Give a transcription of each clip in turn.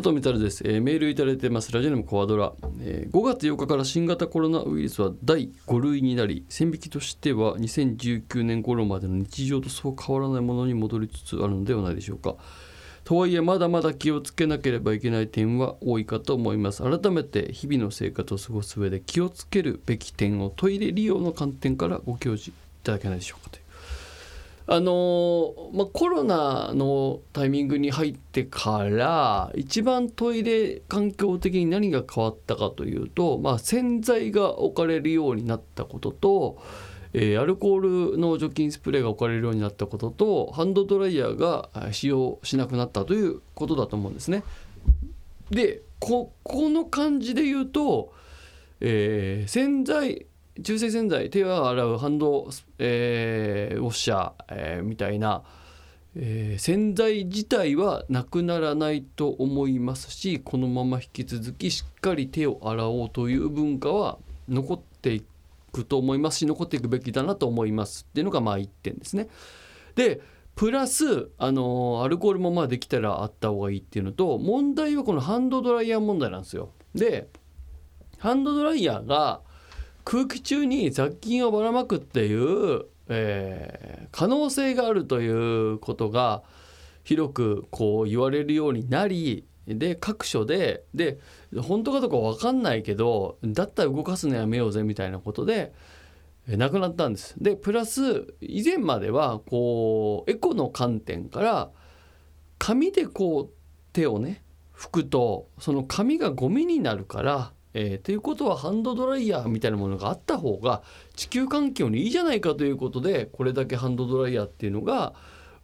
佐藤光です、えーメールいただいてます。ラジオネームコアドラ、えー5月8日から新型コロナウイルスは第5類になり線引きとしては2019年頃までの日常とそう変わらないものに戻りつつあるのではないでしょうか。とはいえまだまだ気をつけなければいけない点は多いかと思います。改めて日々の生活を過ごす上で気をつけるべき点をトイレ利用の観点からご教示いただけないでしょうかという。あのまあ、コロナのタイミングに入ってから一番トイレ環境的に何が変わったかというと、まあ、洗剤が置かれるようになったことと、えーアルコールの除菌スプレーが置かれるようになったこととハンドドライヤーが使用しなくなったということだと思うんですね。でここの感じで言うと、えー洗剤中性洗剤手を洗うハンド、えーウォッシャー、えーみたいな、えー洗剤自体はなくならないと思いますしこのまま引き続きしっかり手を洗おうという文化は残っていくと思いますし残っていくべきだなと思いますっていうのがまあ1点ですね。でプラス、あのーアルコールもまあできたらあった方がいいっていうのと問題はこのハンドドライヤー問題なんですよ。でハンドドライヤーが空気中に雑菌をばらまくっていう、えー可能性があるということが広くこう言われるようになりで各所でで本当かどうか分かんないけどだったら動かすのやめようぜみたいなことでなくなったんです。でプラス以前まではこうエコの観点から紙でこう手をね拭くとその紙がゴミになるからえーということはハンドドライヤーみたいなものがあった方が地球環境にいいじゃないかということでこれだけハンドドライヤーっていうのが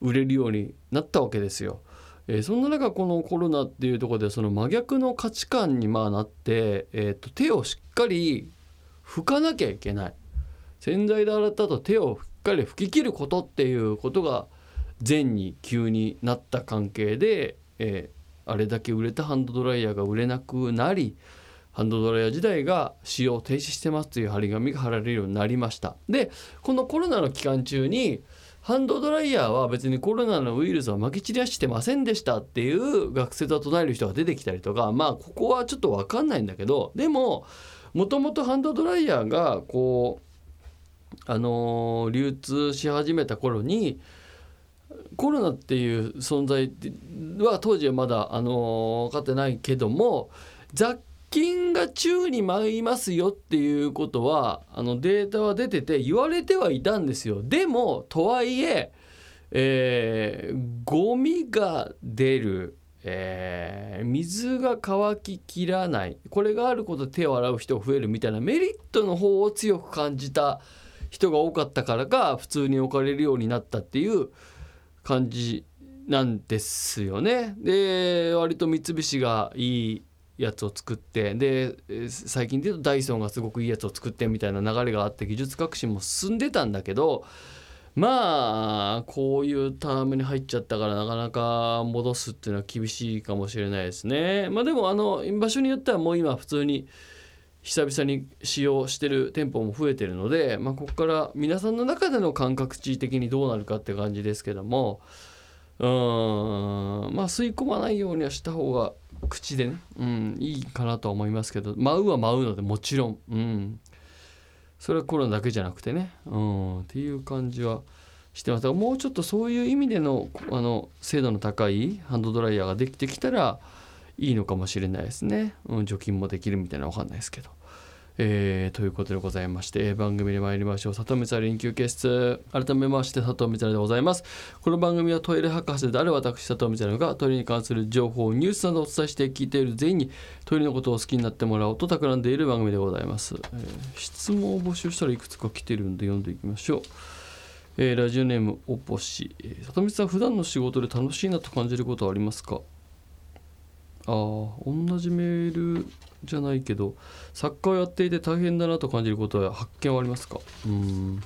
売れるようになったわけですよ。えーそんな中このコロナっていうところでその真逆の価値観にまあなって、えーと手をしっかり拭かなきゃいけない洗剤で洗った後手をしっかり拭き切ることっていうことが前に急になった関係で、えーあれだけ売れたハンドドライヤーが売れなくなりハンドドライヤー自体が使用停止してますという張り紙が貼られるようになりました。でこのコロナの期間中にハンドドライヤーは別にコロナのウイルスはまき散らしてませんでしたっていう学説を唱える人が出てきたりとかまあここはちょっと分かんないんだけどでももともとハンドドライヤーがこうあのー流通し始めた頃にコロナっていう存在は当時はまだ、あのー分かってないけども雑菌が宙に舞いますよっていうことはあのデータは出てて言われてはいたんですよ。でもとはいええーゴミが出る、えー水が乾ききらないこれがあることで手を洗う人が増えるみたいなメリットの方を強く感じた人が多かったからか普通に置かれるようになったっていう感じなんですよね。で割と三菱がいいやつを作ってで最近で言うとダイソンがすごくいいやつを作ってみたいな流れがあって技術革新も進んでたんだけどまあこういうタームに入っちゃったからなかなか戻すっていうのは厳しいかもしれないですね。まあでもあの場所によってはもう今普通に久々に使用してる店舗も増えてるので、まあ、ここから皆さんの中での感覚値的にどうなるかって感じですけどもうーんまあ吸い込まないようにはした方が口でね、うん、いいかなとは思いますけど。舞うは舞うのでもちろん、うん、それはコロナだけじゃなくてね、うん、っていう感じはしてます。だからもうちょっとそういう意味でのあの精度の高いハンドドライヤーができてきたらいいのかもしれないですね、うん、除菌もできるみたいなわかんないですけど。えーということでございまして、え番組に参りましょう。里見さ臨休憩室。改めまして佐藤光でございます。この番組はトイレ博士である私佐藤光がトイレに関する情報ニュースなどをお伝えして聞いている全員にトイレのことを好きになってもらおうと企んでいる番組でございます、えー質問を募集したらいくつか来てるんで読んでいきましょう。えーラジオネームおぽし、えー、里見さん普段の仕事で楽しいなと感じることはありますか？あー同じメールじゃないけど作家をやっていて大変だなと感じることは発見はありますか？うん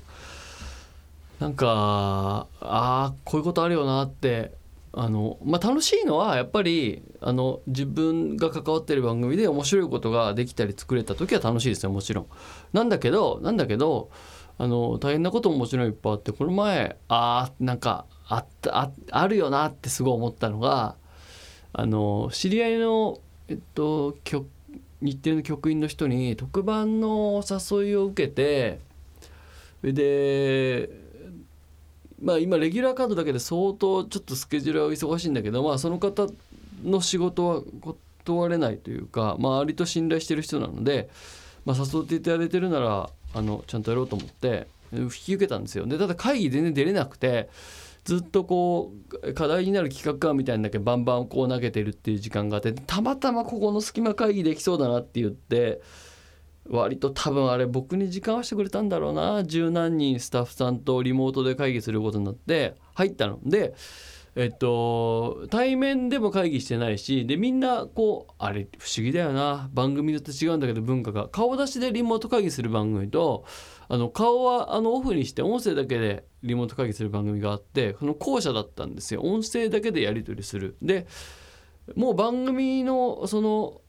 なんかあーこういうことあるよなってあの、まあ、楽しいのはやっぱりあの自分が関わってる番組で面白いことができたり作れた時は楽しいですよもちろん。なんだけどなんだけどあの大変なことももちろんいっぱいあってこの前あーなんかあったああるよなってすごい思ったのがあの知り合いの、えっと、日テレの局員の人に特番のお誘いを受けてでまあ今レギュラーカードだけで相当ちょっとスケジュールは忙しいんだけどまあその方の仕事は断れないというかまあ割と信頼してる人なので、まあ、誘っていただいてるならあのちゃんとやろうと思って引き受けたんですよ。でただ会議全然出れなくてずっとこう課題になる企画案みたいなだけバンバンこう投げてるっていう時間があってたまたまここの隙間会議できそうだなって言って割と多分あれ僕に時間はしてくれたんだろうな十何人スタッフさんとリモートで会議することになって入ったので。えっと、対面でも会議してないしでみんなこうあれ不思議だよな。番組によって違うんだけど文化が。顔出しでリモート会議する番組とあの顔はあのオフにして音声だけでリモート会議する番組があってその後者だったんですよ。音声だけでやり取りする。でもう番組のその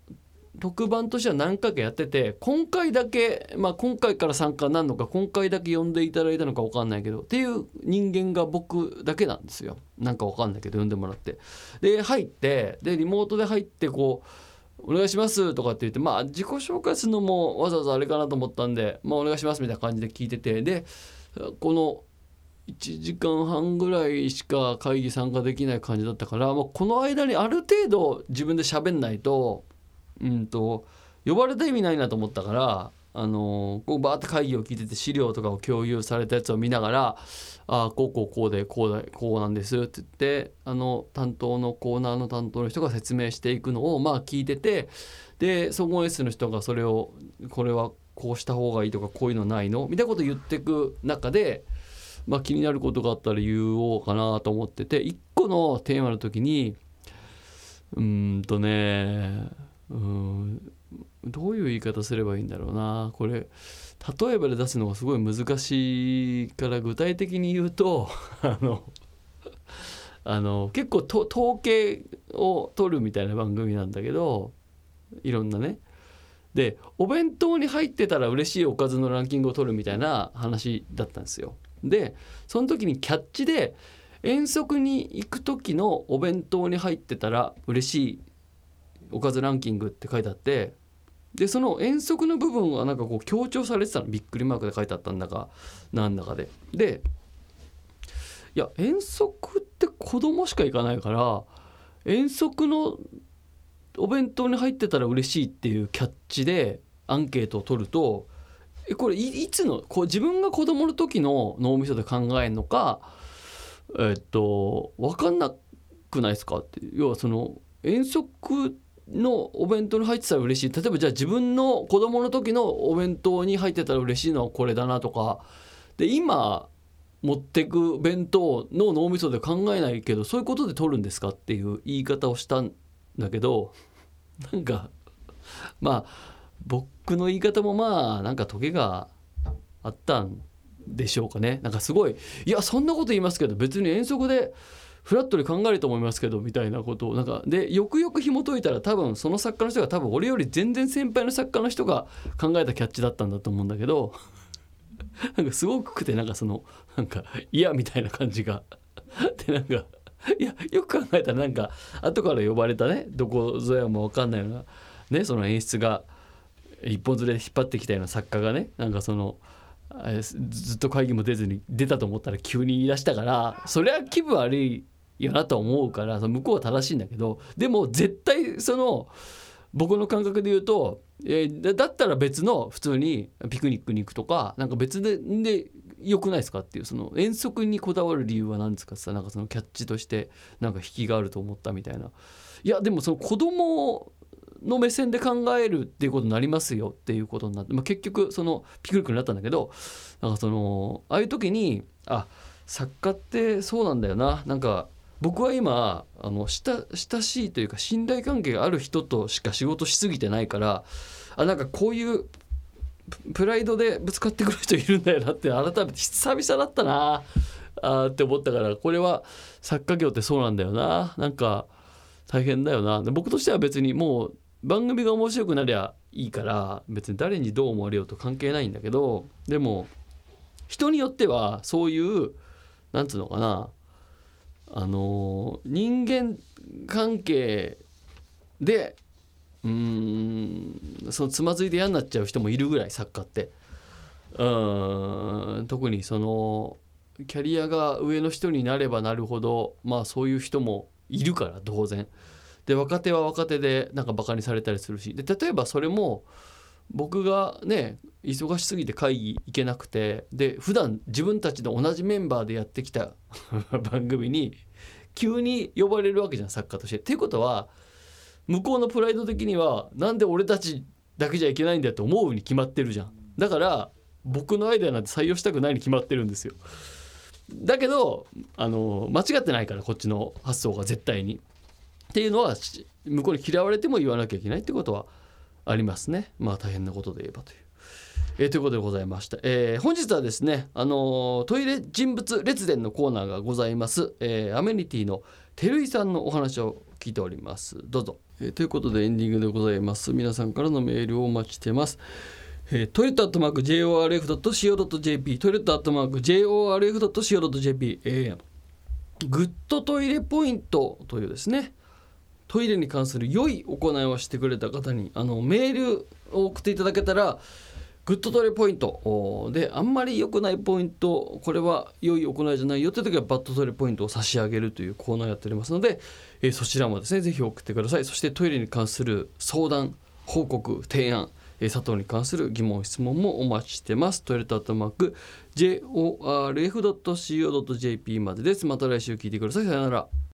特番としては何回かやってて今回だけ、まあ、今回から参加なんのか今回だけ呼んでいただいたのか分かんないけどっていう人間が僕だけなんですよ。なんか分かんないけど呼んでもらって。で入ってでリモートで入ってこう「お願いします」とかって言ってまあ自己紹介するのもわざわざあれかなと思ったんで「まあ、お願いします」みたいな感じで聞いててでこの1時間半ぐらいしか会議参加できない感じだったから、まあ、この間にある程度自分で喋んないとうんと呼ばれた意味ないなと思ったからあのこうバーって会議を聞いてて資料とかを共有されたやつを見ながら「ああこうこうこうでこうだこうなんです」って言ってあの担当のコーナーの担当の人が説明していくのをまあ聞いててで総合演出の人がそれをこれはこうした方がいいとかこういうのないの？みたいなこと言ってく中で、まあ、気になることがあったら言おうかなと思ってて一個のテーマの時にうんとねうん。どういう言い方すればいいんだろうな。これ例えばで出すのがすごい難しいから具体的に言うと あのあの結構と統計を取るみたいな番組なんだけどいろんなね。でお弁当に入ってたら嬉しいおかずのランキングを取るみたいな話だったんですよ。でその時にキャッチで遠足に行く時のお弁当に入ってたら嬉しいおかずランキングって書いてあってでその遠足の部分はなんかこう強調されてたのびっくりマークで書いてあったんだかなんだかで。でいや遠足って子供しか行かないから遠足のお弁当に入ってたら嬉しいっていうキャッチでアンケートを取るとえこれいつのこう自分が子供の時の脳みそで考えるのかえっと分かんなくないですかって要はその遠足ってのお弁当に入ってたら嬉しい。例えばじゃあ自分の子供の時のお弁当に入ってたら嬉しいのはこれだなとか。で今持ってく弁当の脳みそで考えないけどそういうことで取るんですかっていう言い方をしたんだけどなんかまあ僕の言い方もまあなんかトゲがあったんでしょうかね。なんかすごいいやそんなこと言いますけど別に遠足でフラットに考えると思いますけどみたいなことをなんかでよくよく紐解いたら多分その作家の人が多分俺より全然先輩の作家の人が考えたキャッチだったんだと思うんだけど なんかすごくてなんかそのなんか嫌みたいな感じが。でなんかいやよく考えたらなんか後から呼ばれたねどこぞやも分かんないようなねその演出が一本連れ引っ張ってきたような作家がねなんかそのずっと会議も出ずに出たと思ったら急に言い出したからそれは気分悪いよなと思うから向こうは正しいんだけどでも絶対その僕の感覚で言うと、えー、だったら別の普通にピクニックに行くとかなんか別ででよくないですかっていうその遠足にこだわる理由は何ですかさなんかそのキャッチとしてなんか引きがあると思ったみたいな。いやでもその子供の目線で考えるっていうことになりますよっていうことになって、まあ、結局そのピクニックになったんだけどなんかそのああいう時にあ作家ってそうなんだよな。なんか僕は今あの親親しいというか信頼関係がある人としか仕事しすぎてないからあなんかこういうプライドでぶつかってくる人いるんだよなって改めて久々だったなあって思ったからこれは作家業ってそうなんだよななんか大変だよな。僕としては別にもう番組が面白くなりゃいいから別に誰にどう思われようと関係ないんだけどでも人によってはそういうなんつうのかなあの人間関係でうんそのつまずいて嫌になっちゃう人もいるぐらい作家って。うん特にそのキャリアが上の人になればなるほどまあそういう人もいるから当然。で若手は若手でなんかバカにされたりするし。で例えばそれも僕がね忙しすぎて会議行けなくてで普段自分たちの同じメンバーでやってきた 番組に急に呼ばれるわけじゃん作家として。っていうことは向こうのプライド的にはなんで俺たちだけじゃいけないんだよって思うに決まってるじゃん。だから僕のアイデアなんて採用したくないに決まってるんですよ。だけどあの間違ってないからこっちの発想が絶対に。っていうのは向こうに嫌われても言わなきゃいけないってことはありますね。まあ大変なことで言えばという。えー、ということでございました。えー、本日はですね、あのー、トイレ人物列伝のコーナーがございます。えー、アメニティの照井さんのお話を聞いております。どうぞ。えー、ということでエンディングでございます。皆さんからのメールをお待ちしてます。えー、 toilet アットマーク JORF.CO.JP toilet アットマーク JORF.CO.JP、えー、グッドトイレポイントというですねトイレに関する良い行いをしてくれた方にあのメールを送っていただけたらグッドトイレポイント。であんまり良くないポイントこれは良い行いじゃないよって時はバッドトイレポイントを差し上げるというコーナーやっておりますので、えー、そちらもですねぜひ送ってください。そしてトイレに関する相談報告提案作法に関する疑問質問もお待ちしてます。 toilet アットマーク JORF.CO.JP までです。また来週聞いてください。さよなら。